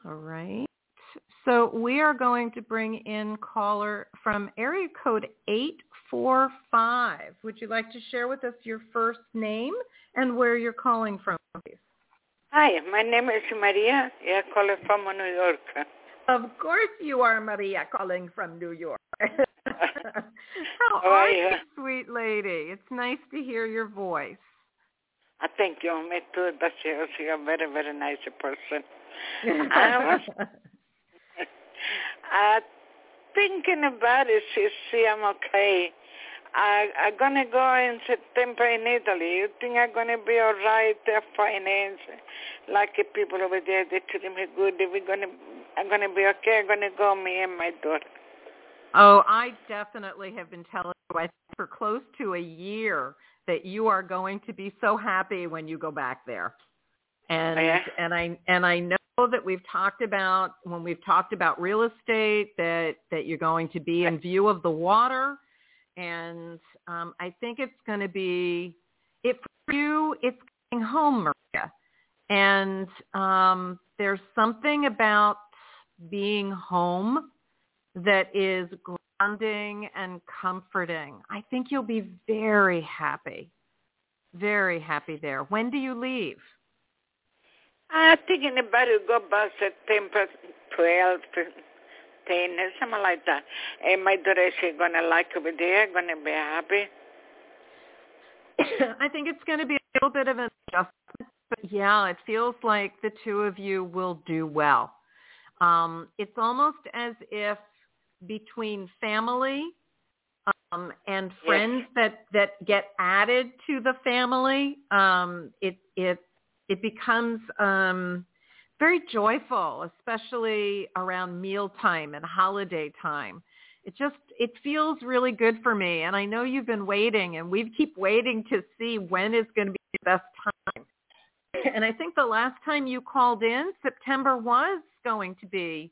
All right. So we are going to bring in caller from area code 845. Would you like to share with us your first name and where you're calling from, please? Hi, my name is Maria. I call from New York. Of course you are Maria calling from New York. How How are are you, sweet lady? It's nice to hear your voice. I thank you. Me too. That you're a very, very nice person. I was uh, thinking about it to see I'm okay. I, I'm going to go in September in Italy. You think I'm going to be all right, uh, finance, like people over there, they treat me good. We're going to, I'm going to be okay. I'm going to go, me and my daughter. Oh, I definitely have been telling you, I think for close to a year, that you are going to be so happy when you go back there. And Yeah. and I and I know that we've talked about when we've talked about real estate that that you're going to be in view of the water, and um, I think it's going to be it for you. It's getting home, Maria, and um, there's something about being home that is grounding and comforting. I think you'll be very happy, very happy there. When do you leave? I'm thinking about it go back September 12, 10, something like that. And my daughter is going to like over there, going to be happy. I think it's going to be a little bit of an adjustment, but yeah, it feels like the two of you will do well. Um, it's almost as if between family um, and friends that that get added to the family, um, it it it becomes um, very joyful, especially around mealtime and holiday time. It just it feels really good for me, and I know you've been waiting, and we keep waiting to see when is going to be the best time. And I think the last time you called in, September was going to be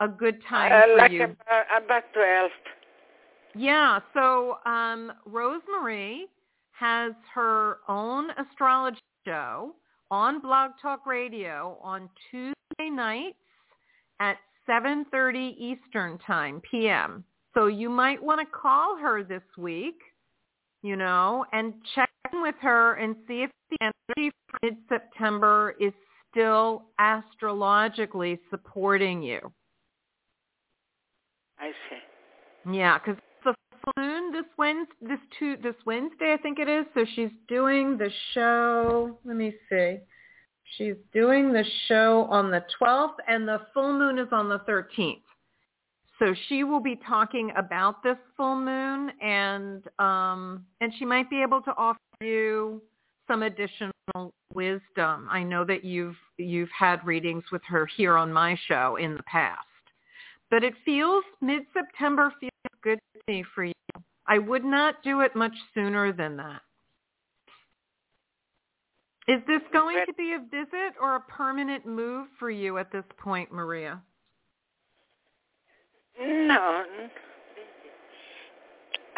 a good time Uh, for like you. about, about 12. Yeah, so um, Rosemary has her own astrology show on Blog Talk Radio on Tuesday nights at 7.30 Eastern Time, p.m. So you might want to call her this week, you know, and check in with her and see if the energy for mid-September is still astrologically supporting you. I see. Yeah, because the full moon this Wednesday, this two, this Wednesday, I think it is. So she's doing the show. Let me see. She's doing the show on the 12th, and the full moon is on the 13th. So she will be talking about this full moon, and um, and she might be able to offer you some additional wisdom. I know that you've you've had readings with her here on my show in the past but it feels mid-September feels good to me for you. I would not do it much sooner than that. Is this going to be a visit or a permanent move for you at this point, Maria? No.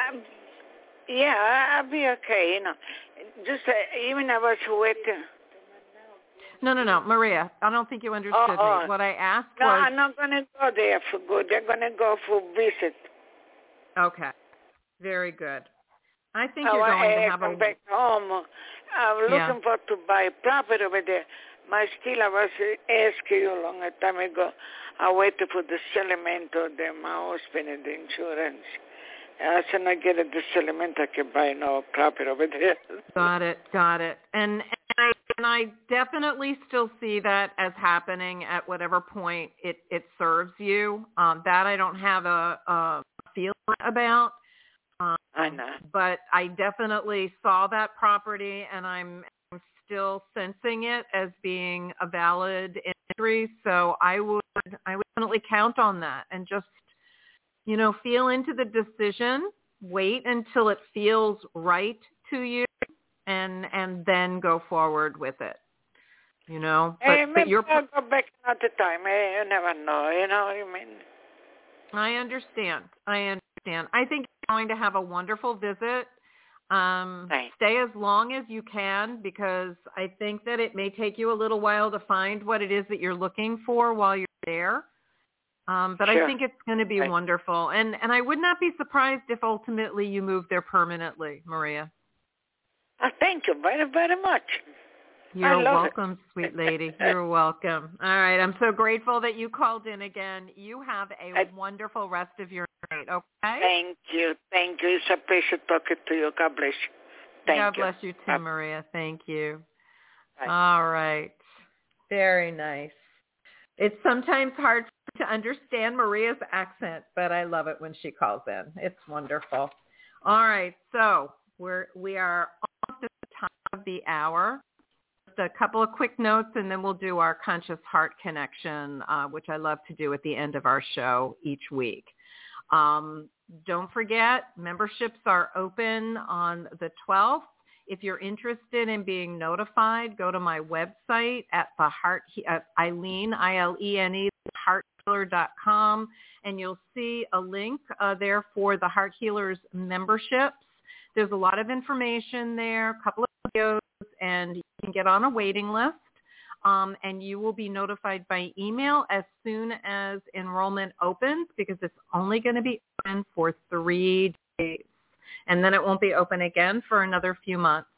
Um, yeah, I'll be okay, you know. Just uh, even I was waiting. No, no, no, Maria. I don't think you understood Oh, me. What I asked No, was I'm not going to go there for good. They're going to go for visit. okay. Very good. I think Oh, you're going I to have come a back home. I'm Yeah. looking for to buy property over there. My still I was asking you a long time ago. I waited for the settlement of the, my husband and the insurance. As soon as I get the settlement, I can buy no property over there. Got it, got it. And and I and I definitely still see that as happening at whatever point it it serves you. Um, that I don't have a, a feeling about. Um, I know. but I definitely saw that property, and I'm, I'm still sensing it as being a valid entry. So I would I would definitely count on that, and just you know feel into the decision. Wait until it feels right to you, and and then go forward with it. You know, but, hey, but maybe you're I'll go back another time. Hey, you never know. You know what I mean? I understand. I understand. I think you're going to have a wonderful visit. Um, stay as long as you can because I think that it may take you a little while to find what it is that you're looking for while you're there. Um, but I think it's going to be Right. wonderful. And, and I would not be surprised if ultimately you move there permanently, Maria. Uh, thank you very, very much. You're love it. welcome, sweet lady. You're welcome. All right. I'm so grateful that you called in again. You have a I- wonderful rest of your night, okay? Thank you. Thank you. It's a pleasure talking to you. God bless you. Thank God you. bless you too, Maria. Thank you. Bye. All right. Very nice. It's sometimes hard to understand Maria's accent, but I love it when she calls in. It's wonderful. All right. So we're we are almost at the top of the hour. Just a couple of quick notes, and then we'll do our conscious heart connection, uh, which I love to do at the end of our show each week. Um, don't forget, memberships are open on the 12th. If you're interested in being notified, go to my website at the heart at Ilene I L E N E hearthealer.com and you'll see a link uh, there for the Heart Healers memberships. There's a lot of information there, a couple of videos, and you can get on a waiting list. Um, and you will be notified by email as soon as enrollment opens because it's only going to be open for three days. And then it won't be open again for another few months.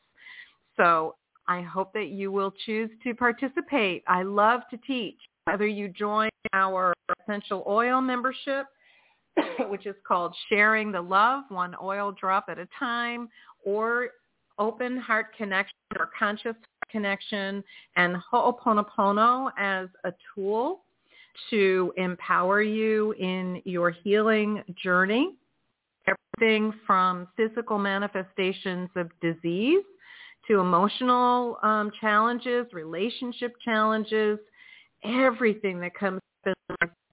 So I hope that you will choose to participate. I love to teach. Whether you join our essential oil membership, which is called Sharing the Love, one oil drop at a time, or Open Heart Connection or Conscious Connection and Ho'oponopono as a tool to empower you in your healing journey. Everything from physical manifestations of disease to emotional um, challenges, relationship challenges, everything that comes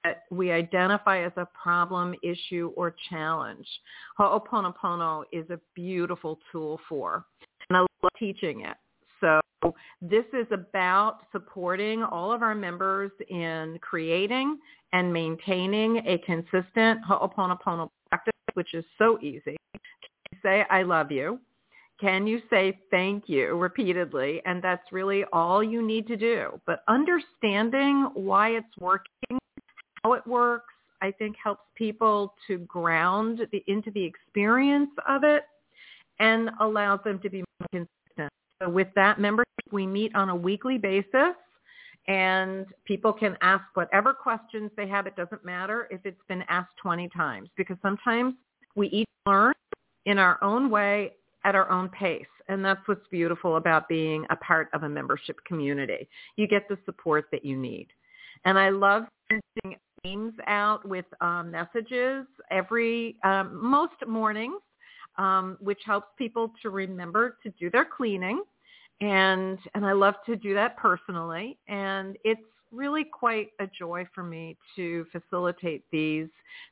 that we identify as a problem, issue, or challenge. Ho'oponopono is a beautiful tool for, and I love teaching it. So this is about supporting all of our members in creating and maintaining a consistent Ho'oponopono practice, which is so easy. Can you Say, I love you. Can you say thank you repeatedly? And that's really all you need to do. But understanding why it's working, how it works, I think helps people to ground the, into the experience of it and allows them to be more consistent. So with that membership, we meet on a weekly basis and people can ask whatever questions they have. It doesn't matter if it's been asked 20 times because sometimes we each learn in our own way at our own pace. And that's what's beautiful about being a part of a membership community. You get the support that you need. And I love sending names out with um, messages every, um, most mornings, um, which helps people to remember to do their cleaning. And, and I love to do that personally. And it's really quite a joy for me to facilitate these,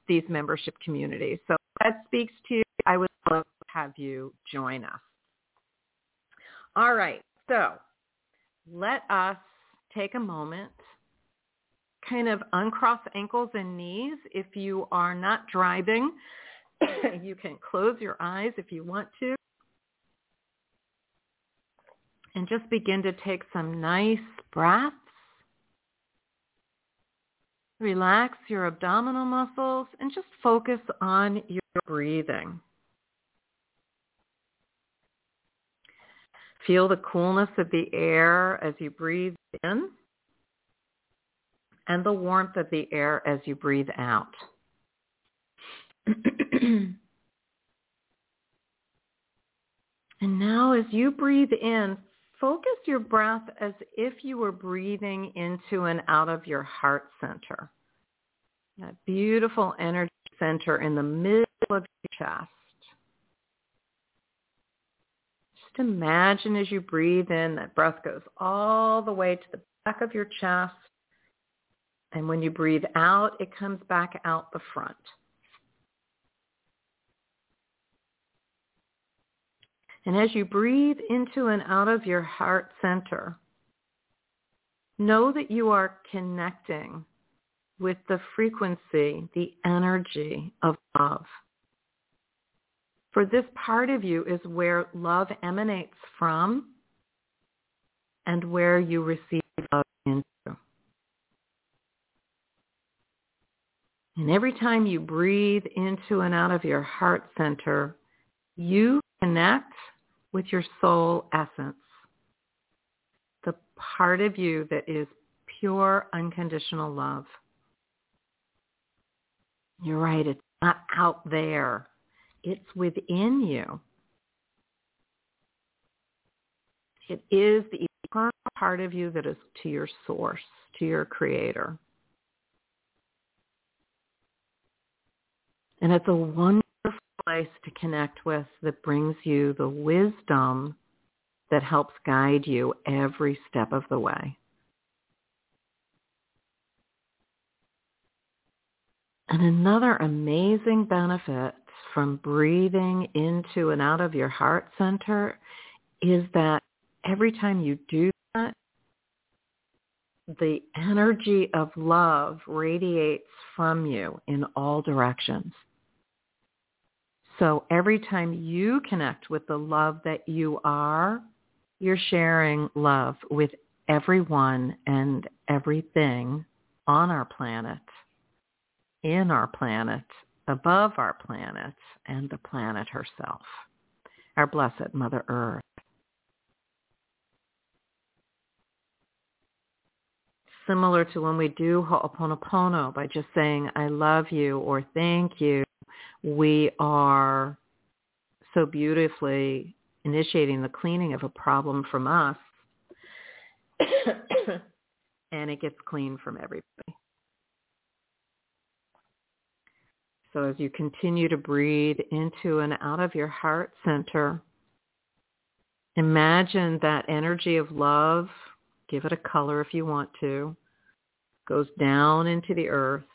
these membership communities. So that speaks to you. I would love to have you join us. All right. So let us take a moment kind of uncross ankles and knees. If you are not driving, you can close your eyes if you want to. And just begin to take some nice breaths. Relax your abdominal muscles and just focus on your breathing. Feel the coolness of the air as you breathe in and the warmth of the air as you breathe out. and now as you breathe in, focus your breath as if you were breathing into and out of your heart center. That beautiful energy center in the middle of your chest. Just imagine as you breathe in, that breath goes all the way to the back of your chest and when you breathe out, it comes back out the front. And as you breathe into and out of your heart center, know that you are connecting with the frequency, the energy of love. For this part of you is where love emanates from and where you receive love into. And every time you breathe into and out of your heart center, you connect with your soul essence, the part of you that is pure unconditional love. You're right, it's not out there. It's within you. It is the eternal part of you that is to your source, to your creator. And it's a wonderful place to connect with that brings you the wisdom that helps guide you every step of the way. And another amazing benefit from breathing into and out of your heart center is that every time you do that, the energy of love radiates from you in all directions. So every time you connect with the love that you are, you're sharing love with everyone and everything on our planet, in our planet, above our planet, and the planet herself, our blessed Mother Earth. Similar to when we do Ho'oponopono by just saying, I love you or thank you, we are so beautifully initiating the cleaning of a problem from us and it gets clean from everybody. So as you continue to breathe into and out of your heart center, imagine that energy of love, give it a color if you want to, goes down into the earth,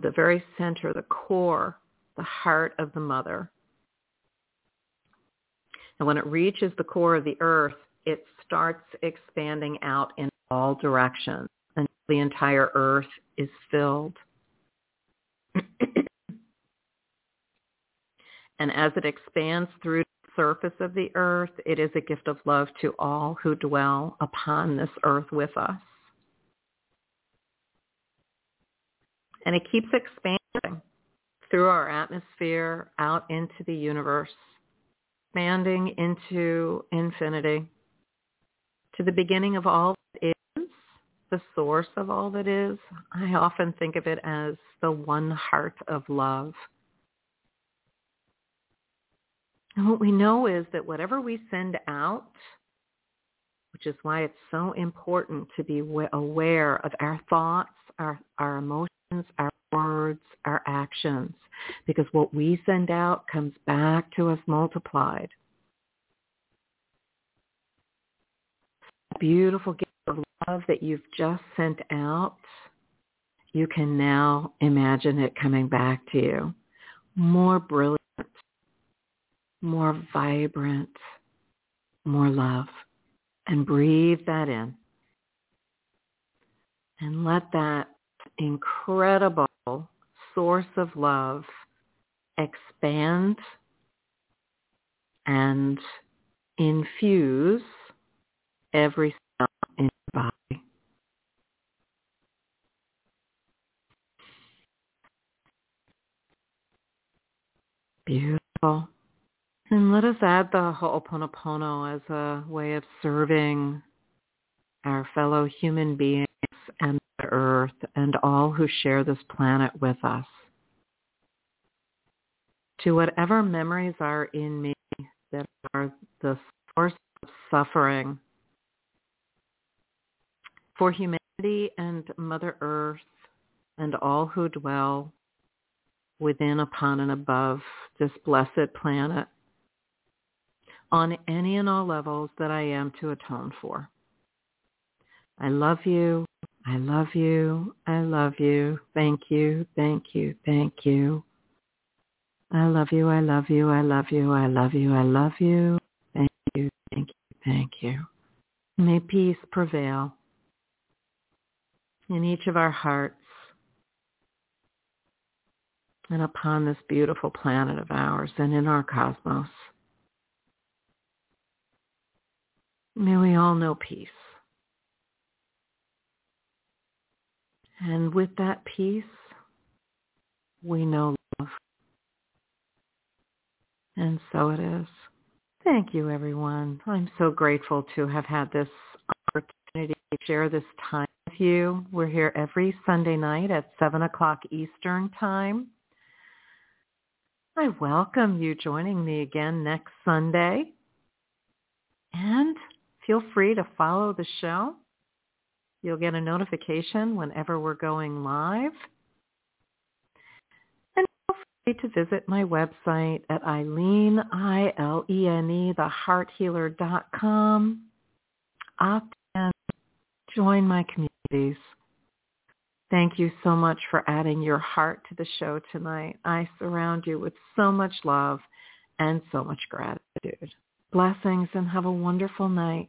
the very center, the core, the heart of the mother. And when it reaches the core of the earth, it starts expanding out in all directions until the entire earth is filled. and as it expands through the surface of the earth, it is a gift of love to all who dwell upon this earth with us. And it keeps expanding through our atmosphere out into the universe, expanding into infinity to the beginning of all that is, the source of all that is. I often think of it as the one heart of love. And what we know is that whatever we send out, which is why it's so important to be aware of our thoughts, our, our emotions, our words, our actions, because what we send out comes back to us multiplied. beautiful gift of love that you've just sent out, you can now imagine it coming back to you. More brilliant, more vibrant, more love. And breathe that in. And let that incredible source of love expand and infuse every cell in your body. Beautiful. And let us add the Ho'oponopono as a way of serving our fellow human beings and the earth and all who share this planet with us. To whatever memories are in me that are the source of suffering for humanity and Mother Earth and all who dwell within, upon, and above this blessed planet on any and all levels that I am to atone for. I love you. I love you. I love you. Thank you. Thank you. Thank you. I love you. I love you. I love you. I love you. I love you. Thank you. Thank you. Thank you. May peace prevail in each of our hearts and upon this beautiful planet of ours and in our cosmos. May we all know peace. And with that peace, we know love. And so it is. Thank you, everyone. I'm so grateful to have had this opportunity to share this time with you. We're here every Sunday night at 7 o'clock Eastern Time. I welcome you joining me again next Sunday. And feel free to follow the show. You'll get a notification whenever we're going live. And feel free to visit my website at Ilene, I-L-E-N-E, thehearthealer.com. Opt in, join my communities. Thank you so much for adding your heart to the show tonight. I surround you with so much love and so much gratitude. Blessings and have a wonderful night.